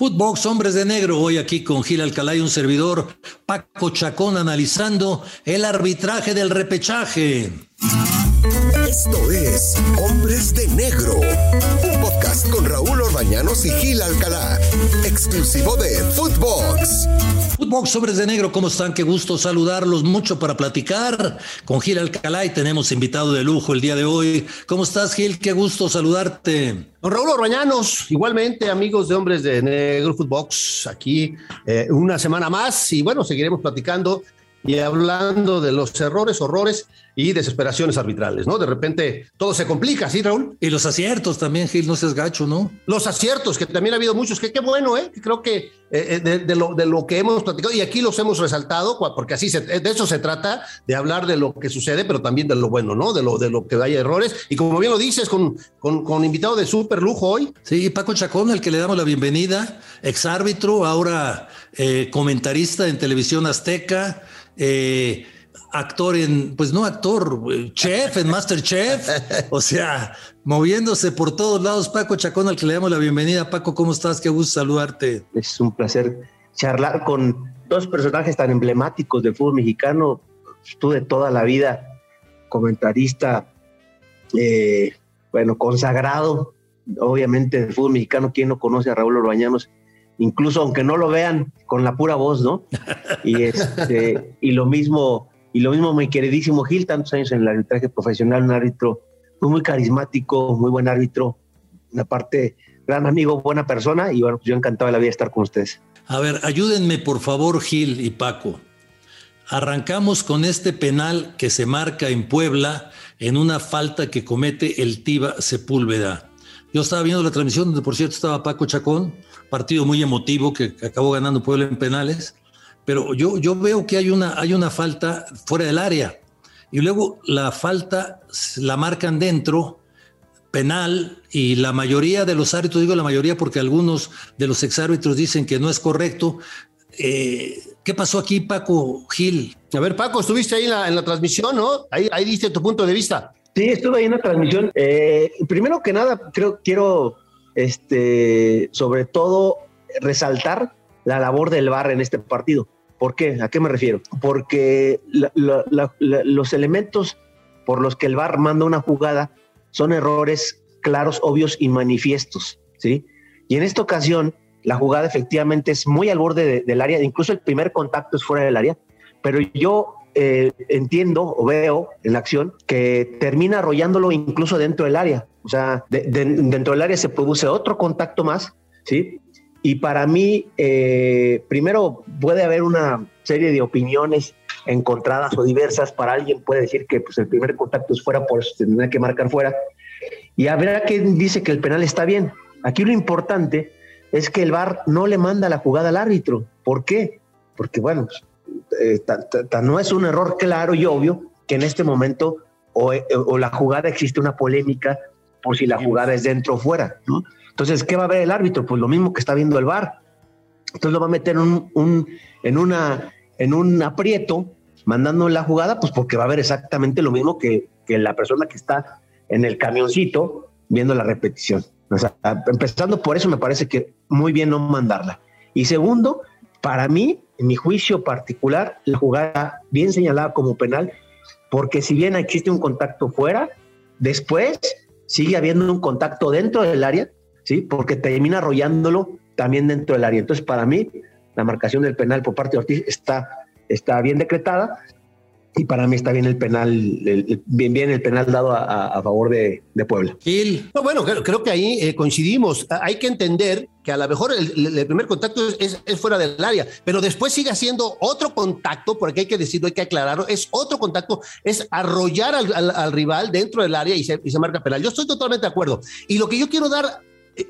Footbox Hombres de Negro, hoy aquí con Gil Alcalá y un servidor, Paco Chacón, analizando el arbitraje del repechaje. Esto es Hombres de Negro, un podcast con Raúl Orbañanos y Gil Alcalá, exclusivo de Footbox. Footbox Hombres de Negro, ¿cómo están? Qué gusto saludarlos, mucho para platicar con Gil Alcalá y tenemos invitado de lujo el día de hoy. ¿Cómo estás, Gil? Qué gusto saludarte. Don Raúl Orbañanos, igualmente amigos de Hombres de Negro Footbox, aquí eh, una semana más y bueno, seguiremos platicando y hablando de los errores, horrores y desesperaciones arbitrales, ¿no? De repente todo se complica, ¿sí, Raúl? Y los aciertos también, Gil, no seas gacho, ¿no? Los aciertos, que también ha habido muchos, que qué bueno, ¿eh? Que creo que eh, eh, de, lo, de lo que hemos platicado, y aquí los hemos resaltado, porque así se, de eso se trata, de hablar de lo que sucede, pero también de lo bueno, ¿no? De lo, de lo que haya errores. Y como bien lo dices, con, con, con invitado de súper lujo hoy. Sí, Paco Chacón, al que le damos la bienvenida, exárbitro, ahora eh, comentarista en televisión azteca, eh, actor en, pues no actor, chef en Masterchef, o sea, moviéndose por todos lados. Paco Chacón, al que le damos la bienvenida. Paco, ¿cómo estás? Qué gusto saludarte. Es un placer charlar con dos personajes tan emblemáticos del fútbol mexicano. De toda la vida, comentarista, eh, bueno, consagrado, obviamente del fútbol mexicano. ¿Quién no conoce a Raúl Orbañanos? incluso aunque no lo vean con la pura voz, ¿no? Y, este, y lo mismo, y lo mismo mi queridísimo Gil, tantos años en el arbitraje profesional, un árbitro muy carismático, muy buen árbitro, una parte, gran amigo, buena persona, y bueno, pues yo encantado de la vida de estar con ustedes. A ver, ayúdenme por favor, Gil y Paco. Arrancamos con este penal que se marca en Puebla en una falta que comete el Tiba Sepúlveda. Yo estaba viendo la transmisión donde por cierto estaba Paco Chacón, partido muy emotivo que acabó ganando Puebla en penales, pero yo, yo veo que hay una, hay una falta fuera del área y luego la falta la marcan dentro, penal, y la mayoría de los árbitros, digo la mayoría porque algunos de los exárbitros dicen que no es correcto. Eh, ¿Qué pasó aquí, Paco Gil? A ver, Paco, estuviste ahí en la, en la transmisión, ¿no? Ahí, ahí diste tu punto de vista. Sí, estuve ahí en la transmisión. Eh, primero que nada, creo, quiero, este, sobre todo, resaltar la labor del VAR en este partido. ¿Por qué? ¿A qué me refiero? Porque los elementos por los que el VAR manda una jugada son errores claros, obvios y manifiestos, ¿sí? Y en esta ocasión, la jugada efectivamente es muy al borde del área, incluso el primer contacto es fuera del área, pero yo eh, entiendo o veo en la acción que termina arrollándolo incluso dentro del área. O sea, dentro del área se produce otro contacto más, ¿sí? Y para mí, eh, primero puede haber una serie de opiniones encontradas o diversas. Para alguien puede decir que pues, el primer contacto es fuera, por eso tendría que marcar fuera. Y habrá quien dice que el penal está bien. Aquí lo importante es que el VAR no le manda la jugada al árbitro. ¿Por qué? Porque, bueno, eh, no es un error claro y obvio que en este momento o, o, la jugada existe una polémica por si la jugada es dentro o fuera, ¿no? Entonces, ¿qué va a ver el árbitro? Pues lo mismo que está viendo el VAR. Entonces lo va a meter un, un, en, una, en un aprieto, mandando la jugada, pues porque va a ver exactamente lo mismo que, que la persona que está en el camioncito viendo la repetición. O sea, empezando por eso me parece que muy bien no mandarla. Y segundo, para mí, en mi juicio particular, la jugada bien señalada como penal, porque si bien existe un contacto fuera, después sigue habiendo un contacto dentro del área, ¿sí? Porque termina arrollándolo también dentro del área. Entonces, para mí, la marcación del penal por parte de Ortiz está, está bien decretada y para mí está bien el penal, bien, bien el penal dado a, favor de, Puebla. Gil. bueno, creo, que ahí eh, coincidimos. Hay que entender que a lo mejor el, primer contacto es, fuera del área, pero después sigue siendo otro contacto, porque hay que decirlo, hay que aclararlo, es otro contacto, es arrollar al, rival dentro del área y se, y se marca penal. Yo estoy totalmente de acuerdo. Y lo que yo quiero dar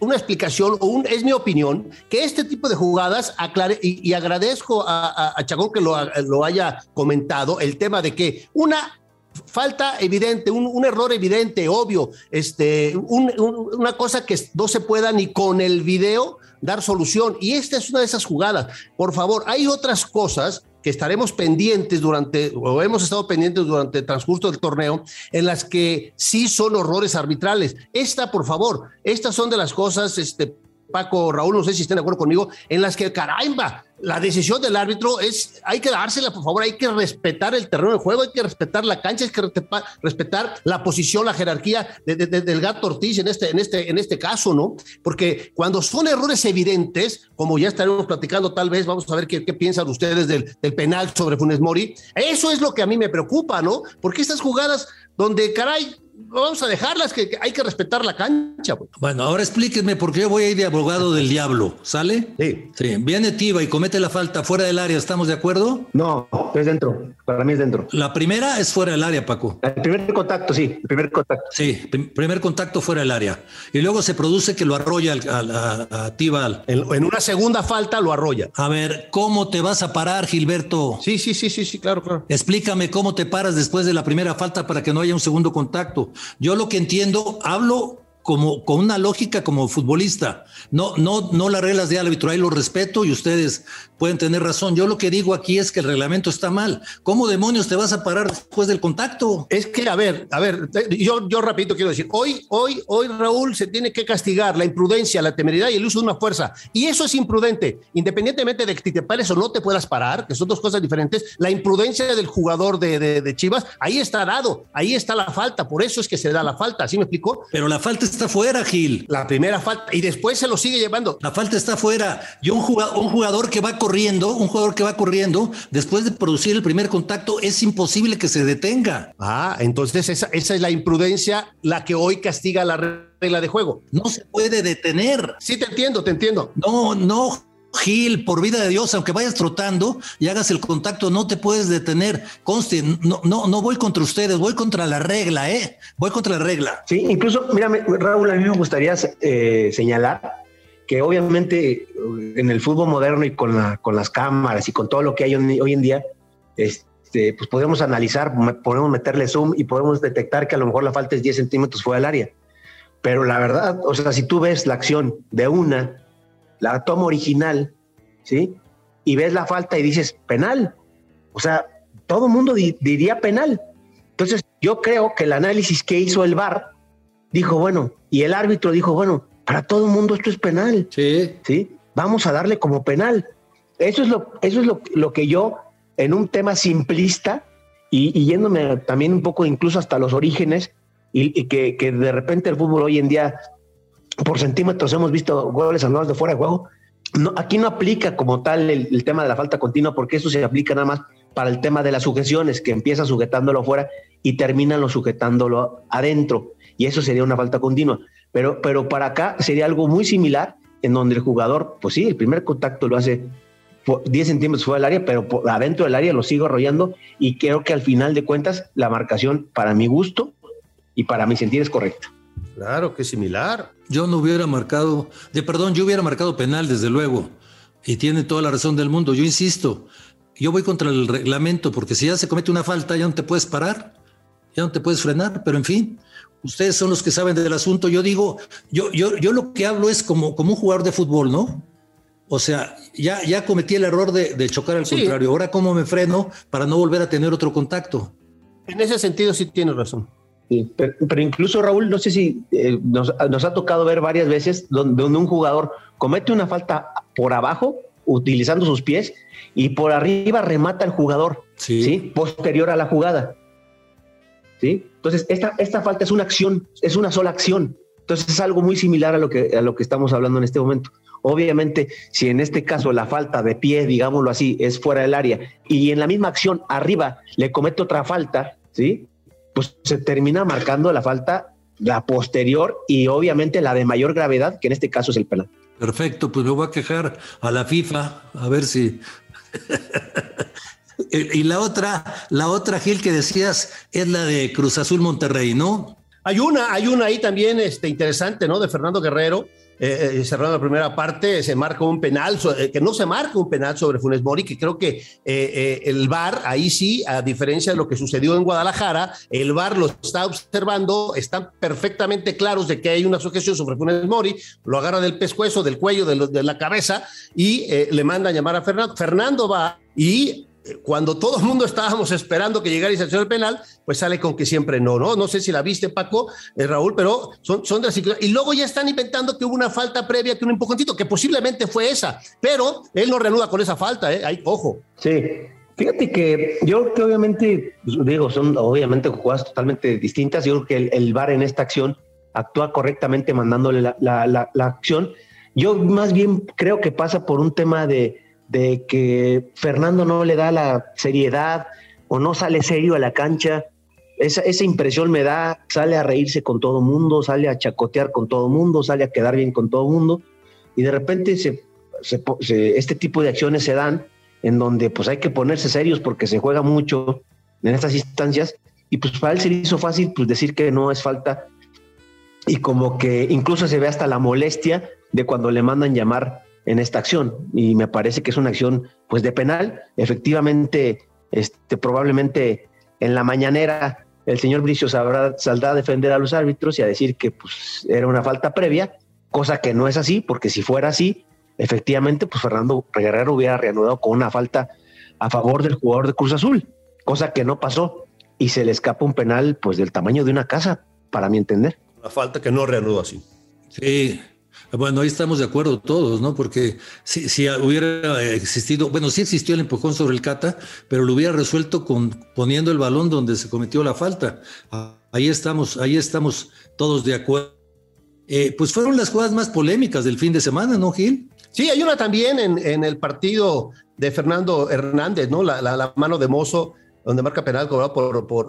una explicación, o un, es mi opinión, que este tipo de jugadas aclare, y, agradezco a, a, Chacón que lo, lo, haya comentado, el tema de que una falta evidente, un, un error evidente, obvio, este, una cosa que no se pueda ni con el video dar solución. Y esta es una de esas jugadas. Por favor, hay otras cosas que estaremos pendientes durante, o hemos estado pendientes durante el transcurso del torneo, en las que sí son horrores arbitrales. Esta, por favor, estas son de las cosas este, Paco, Raúl, no sé si estén de acuerdo conmigo, en las que, caramba, la decisión del árbitro es, hay que dársela, por favor, hay que respetar el terreno de juego, hay que respetar la cancha, hay que respetar la posición, la jerarquía del gato Ortiz en este, en, este, en este caso, ¿no? Porque cuando son errores evidentes, como ya estaremos platicando tal vez, vamos a ver qué, piensan ustedes del, del penal sobre Funes Mori, eso es lo que a mí me preocupa, ¿no? Porque estas jugadas donde, caray, vamos a dejarlas, que, hay que respetar la cancha. Pues. Bueno, ahora explíquenme por qué yo voy a ir de abogado del diablo, ¿sale? Sí. Sí, viene Tiva y comete la falta fuera del área, ¿estamos de acuerdo? No, es dentro, para mí es dentro. La primera es fuera del área, Paco. El primer contacto, sí, el primer contacto. Sí, primer contacto fuera del área. Y luego se produce que lo arrolla a, a, Tiva. En, una segunda falta lo arrolla. A ver, ¿cómo te vas a parar, Gilberto? Sí, sí, sí, sí, sí, claro, claro. Explícame cómo te paras después de la primera falta para que no haya un segundo contacto. Yo lo que entiendo, hablo como con una lógica como futbolista. No, no, no las reglas de árbitro, ahí lo respeto y ustedes pueden tener razón. Yo lo que digo aquí es que el reglamento está mal. ¿Cómo demonios te vas a parar después del contacto? Es que, a ver, a ver, yo, yo rapidito quiero decir, hoy, hoy, hoy Raúl se tiene que castigar la imprudencia, la temeridad y el uso de una fuerza. Y eso es imprudente, independientemente de que te pares o no te puedas parar, que son dos cosas diferentes. La imprudencia del jugador de, de, Chivas, ahí está dado, ahí está la falta, por eso es que se da la falta, ¿sí me explicó? Pero la falta está fuera, Gil. La primera falta, y después se lo sigue llevando. La falta está fuera. Yo un jugador, un jugador que va corriendo, un jugador que va corriendo, después de producir el primer contacto, es imposible que se detenga. Ah, entonces esa, esa es la imprudencia la que hoy castiga la regla de juego. No se puede detener. Sí, te entiendo, te entiendo. No, no, Gil, por vida de Dios, aunque vayas trotando y hagas el contacto, no te puedes detener. Conste, no, no, no voy contra ustedes, voy contra la regla, ¿eh? Voy contra la regla. Sí, incluso, mírame, Raúl, a mí me gustaría eh, señalar que obviamente en el fútbol moderno y con, la, con las cámaras y con todo lo que hay hoy en día, este, pues podemos analizar, podemos meterle zoom y podemos detectar que a lo mejor la falta es 10 centímetros fuera del área. Pero la verdad, o sea, si tú ves la acción de una, la toma original, ¿sí? Y ves la falta y dices penal. O sea, todo el mundo diría penal. Entonces, yo creo que el análisis que hizo el VAR dijo, bueno, y el árbitro dijo, bueno, para todo el mundo esto es penal. Sí. ¿Sí? Vamos a darle como penal. Eso es lo, eso es lo, que yo, en un tema simplista, y, yéndome también un poco incluso hasta los orígenes, y, que, de repente el fútbol hoy en día, por centímetros, hemos visto goles anulados de fuera de juego. Aquí no aplica como tal el, tema de la falta continua, porque eso se aplica nada más para el tema de las sujeciones, que empieza sujetándolo afuera y terminan lo sujetándolo adentro. Y eso sería una falta continua. Pero, pero para acá sería algo muy similar, en donde el jugador, pues sí, el primer contacto lo hace 10 centímetros fuera del área, pero adentro del área lo sigo arrollando y creo que al final de cuentas la marcación para mi gusto y para mi sentir es correcta. Claro que es similar. Yo no hubiera marcado, de perdón, yo hubiera marcado penal desde luego y tiene toda la razón del mundo. Yo insisto, yo voy contra el reglamento porque si ya se comete una falta ya no te puedes parar, ya no te puedes frenar, pero en fin, ustedes son los que saben del asunto. Yo digo, yo, yo, yo lo que hablo es como, como un jugador de fútbol, ¿no? O sea, ya, ya cometí el error de, chocar al contrario. Ahora, ¿cómo me freno para no volver a tener otro contacto? En ese sentido, sí tienes razón. Sí, pero, incluso Raúl, no sé si eh, nos, ha tocado ver varias veces donde, un jugador comete una falta por abajo, utilizando sus pies, y por arriba remata el jugador, ¿sí? posterior a la jugada. ¿sí? Entonces, esta, esta falta es una acción, es una sola acción. Entonces, es algo muy similar a lo, que, a lo que estamos hablando en este momento. Obviamente, si en este caso la falta de pie, digámoslo así, es fuera del área y en la misma acción arriba le comete otra falta, ¿sí? Pues se termina marcando la falta, la posterior y obviamente la de mayor gravedad, que en este caso es el penal. Perfecto, pues me voy a quejar a la FIFA, a ver si Y la otra, la otra, Gil, que decías, es la de Cruz Azul Monterrey, ¿no? Hay una, hay una ahí también este, interesante, ¿no? De Fernando Guerrero, eh, eh, cerrando la primera parte, se marca un penal, eh, que no se marca un penal sobre Funes Mori, que creo que el VAR, ahí sí, a diferencia de lo que sucedió en Guadalajara, el VAR lo está observando, están perfectamente claros de que hay una sujeción sobre Funes Mori, lo agarra del pescuezo, del cuello, de, de la cabeza y le manda a llamar a Fernando. Fernando va y cuando todo el mundo estábamos esperando que llegara se el penal, pues sale con que siempre no, ¿no? No sé si la viste, Paco, eh, Raúl, pero son, son de Y luego ya están inventando que hubo una falta previa, que un empujoncito, que posiblemente fue esa, pero él no reanuda con esa falta, ¿eh? Ahí, ojo. Sí. Fíjate que yo creo que obviamente, pues, digo, son obviamente jugadas totalmente distintas. Yo creo que el, el VAR en esta acción actúa correctamente mandándole la, la, la acción. Yo más bien creo que pasa por un tema de, de que Fernando no le da la seriedad o no sale serio a la cancha. Esa, esa impresión me da, sale a reírse con todo mundo, sale a chacotear con todo mundo, sale a quedar bien con todo mundo. Y de repente este tipo de acciones se dan en donde pues hay que ponerse serios porque se juega mucho en estas instancias. Y pues para él se le hizo fácil pues decir que no es falta. Y como que incluso se ve hasta la molestia de cuando le mandan llamar en esta acción y me parece que es una acción pues de penal. Efectivamente, este, probablemente en la mañanera el señor Bricio sabrá, saldrá a defender a los árbitros y a decir que pues era una falta previa, cosa que no es así, porque si fuera así, efectivamente pues Fernando Guerrero hubiera reanudado con una falta a favor del jugador de Cruz Azul, cosa que no pasó y se le escapa un penal pues del tamaño de una casa, para mi entender. La falta que no reanudó así. Sí, bueno, ahí estamos de acuerdo todos, ¿no? Porque si, hubiera existido, bueno, sí existió el empujón sobre el Cata, pero lo hubiera resuelto con poniendo el balón donde se cometió la falta. Ahí estamos, ahí estamos todos de acuerdo. Eh, pues fueron las jugadas más polémicas del fin de semana, ¿no, Gil? Sí, hay una también en, el partido de Fernando Hernández, ¿no? La mano de Mozo donde marca penal cobrado por, por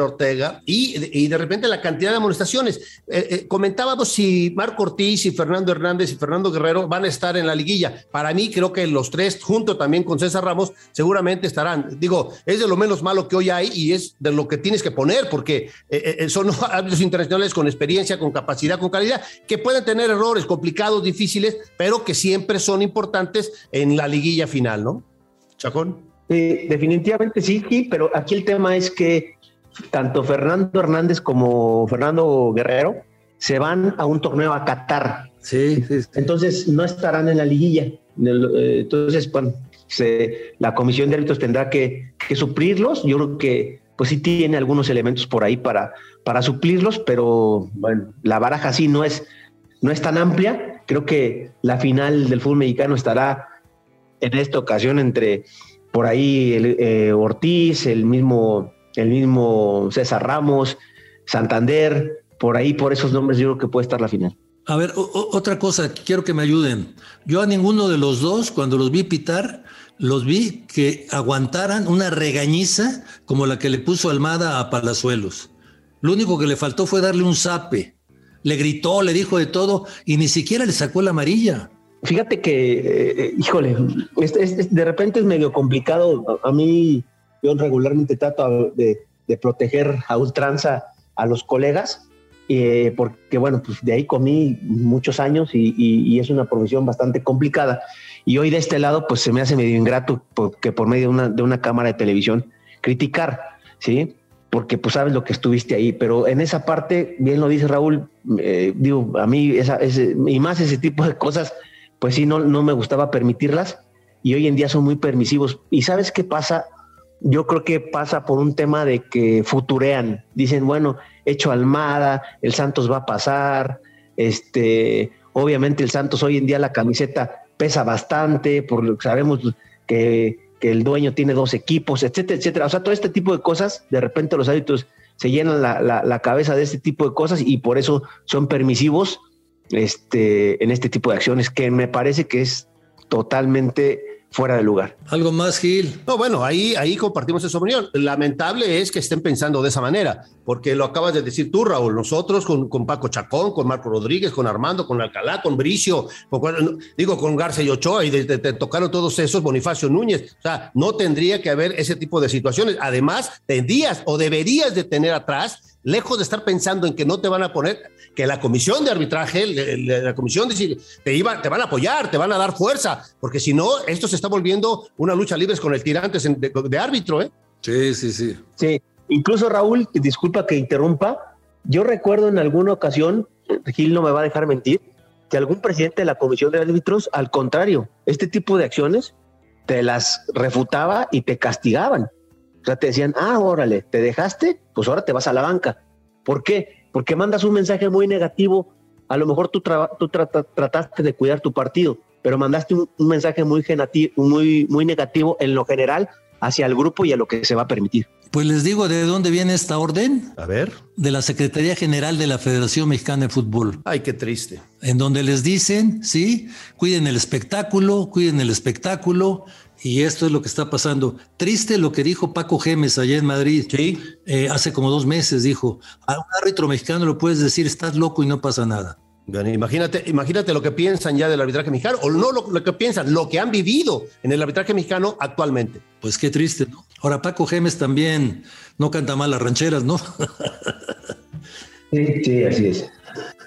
Ortega, y, y, de repente la cantidad de amonestaciones. Eh, eh, comentábamos si Marco Ortiz y Fernando Hernández y Fernando Guerrero van a estar en la liguilla. Para mí, creo que los tres, junto también con César Ramos, seguramente estarán. Digo, es de lo menos malo que hoy hay y es de lo que tienes que poner, porque eh, son árbitros internacionales con experiencia, con capacidad, con calidad, que pueden tener errores complicados, difíciles, pero que siempre son importantes en la liguilla final, ¿no? Chacón definitivamente sí, pero aquí el tema es que tanto Fernando Hernández como Fernando Guerrero se van a un torneo a Qatar. Sí, Entonces no estarán en la liguilla. Eh, entonces, bueno, la comisión de árbitros tendrá que, suplirlos. Yo creo que pues sí tiene algunos elementos por ahí para, para suplirlos, pero bueno, la baraja sí no es, no es tan amplia. Creo que la final del fútbol mexicano estará en esta ocasión entre por ahí eh, Ortiz, el mismo, el mismo César Ramos, Santander, por ahí, por esos nombres, yo creo que puede estar la final. A ver, otra cosa, quiero que me ayuden. Yo a ninguno de los dos, cuando los vi pitar, los vi que aguantaran una regañiza como la que le puso Almada a Palazuelos. Lo único que le faltó fue darle un zape. Le gritó, le dijo de todo y ni siquiera le sacó la amarilla. Fíjate que, eh, híjole, de repente es medio complicado. A, mí, yo regularmente trato de, proteger a ultranza a los colegas, eh, porque, bueno, pues de ahí comí muchos años y, es una profesión bastante complicada. Y hoy de este lado, pues se me hace medio ingrato que por medio de una, de una cámara de televisión criticar, ¿sí? porque pues sabes lo que estuviste ahí, pero en esa parte, bien lo dice Raúl, eh, digo, a mí esa, ese, y más ese tipo de cosas pues sí, no, no me gustaba permitirlas y hoy en día son muy permisivos. ¿Y sabes qué pasa? Yo creo que pasa por un tema de que futurean. Dicen, bueno, hecho Almada, el Santos va a pasar. Este, obviamente el Santos hoy en día la camiseta pesa bastante, por lo que sabemos que, el dueño tiene dos equipos, etcétera, etcétera. O sea, todo este tipo de cosas, de repente los hábitos se llenan la, la cabeza de este tipo de cosas y por eso son permisivos este, en este tipo de acciones que me parece que es totalmente fuera de lugar. ¿Algo más, Gil? No, bueno, ahí, ahí compartimos esa opinión. Lamentable es que estén pensando de esa manera, porque lo acabas de decir tú, Raúl. Nosotros con, con Paco Chacón, con Marco Rodríguez, con Armando, con Alcalá, con Bricio, digo, con Garza y Ochoa, y te, tocaron todos esos, Bonifacio Núñez. O sea, no tendría que haber ese tipo de situaciones. Además, tendrías o deberías de tener atrás lejos de estar pensando en que no te van a poner, que la comisión de arbitraje, la comisión de, te, iba, te van a apoyar, te van a dar fuerza, porque si no, esto se está volviendo una lucha libre con el tirantes de, árbitro, ¿eh? Sí, sí, sí. Sí, incluso Raúl, disculpa que interrumpa, yo recuerdo en alguna ocasión, Gil no me va a dejar mentir, que algún presidente de la comisión de árbitros, al contrario, este tipo de acciones te las refutaba y te castigaban. O sea, te decían, ah, órale, te dejaste, pues ahora te vas a la banca. ¿Por qué? Porque mandas un mensaje muy negativo. A lo mejor tú, tú trataste de cuidar tu partido, pero mandaste un, mensaje muy, muy, muy negativo en lo general hacia el grupo y a lo que se va a permitir. Pues les digo de dónde viene esta orden. A ver. De la Secretaría General de la Federación Mexicana de Fútbol. Ay, qué triste. En donde les dicen, sí, cuiden el espectáculo, cuiden el espectáculo. Y esto es lo que está pasando. Triste lo que dijo Paco Gemes allá en Madrid. Sí. Eh, hace como dos meses dijo, a un árbitro mexicano lo puedes decir, estás loco y no pasa nada imagínate, imagínate lo que piensan ya del arbitraje mexicano, o no lo, que piensan, lo que han vivido en el arbitraje mexicano actualmente. Pues qué triste, ¿no? Ahora Paco Gemes también no canta mal las rancheras, ¿no? sí, sí, así es.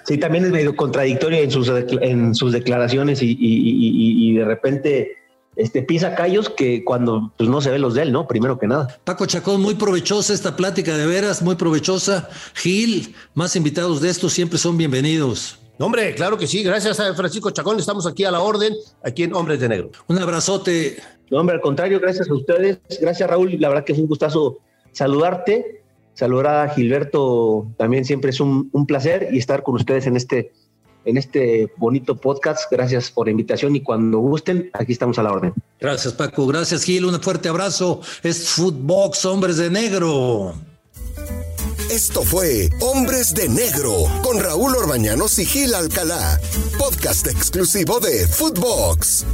Sí, también es medio contradictorio en sus, en sus declaraciones y, de repente este, pisa callos que cuando pues, no se ven los de él, ¿no? Primero que nada. Paco Chacón, muy provechosa esta plática, de veras, muy provechosa. Gil, más invitados de estos siempre son bienvenidos hombre, claro que sí. Gracias a Francisco Chacón. Estamos aquí a la orden, aquí en Hombres de Negro. Un abrazote. No, hombre, al contrario, gracias a ustedes. Gracias, Raúl. La verdad que es un gustazo saludarte. Saludar a Gilberto también siempre es un, placer y estar con ustedes en este, en este bonito podcast. Gracias por la invitación y cuando gusten, aquí estamos a la orden. Gracias, Paco. Gracias, Gil. Un fuerte abrazo. Es Footbox Hombres de Negro. Esto fue Hombres de Negro con Raúl Orbañanos y Gil Alcalá, podcast exclusivo de Footbox.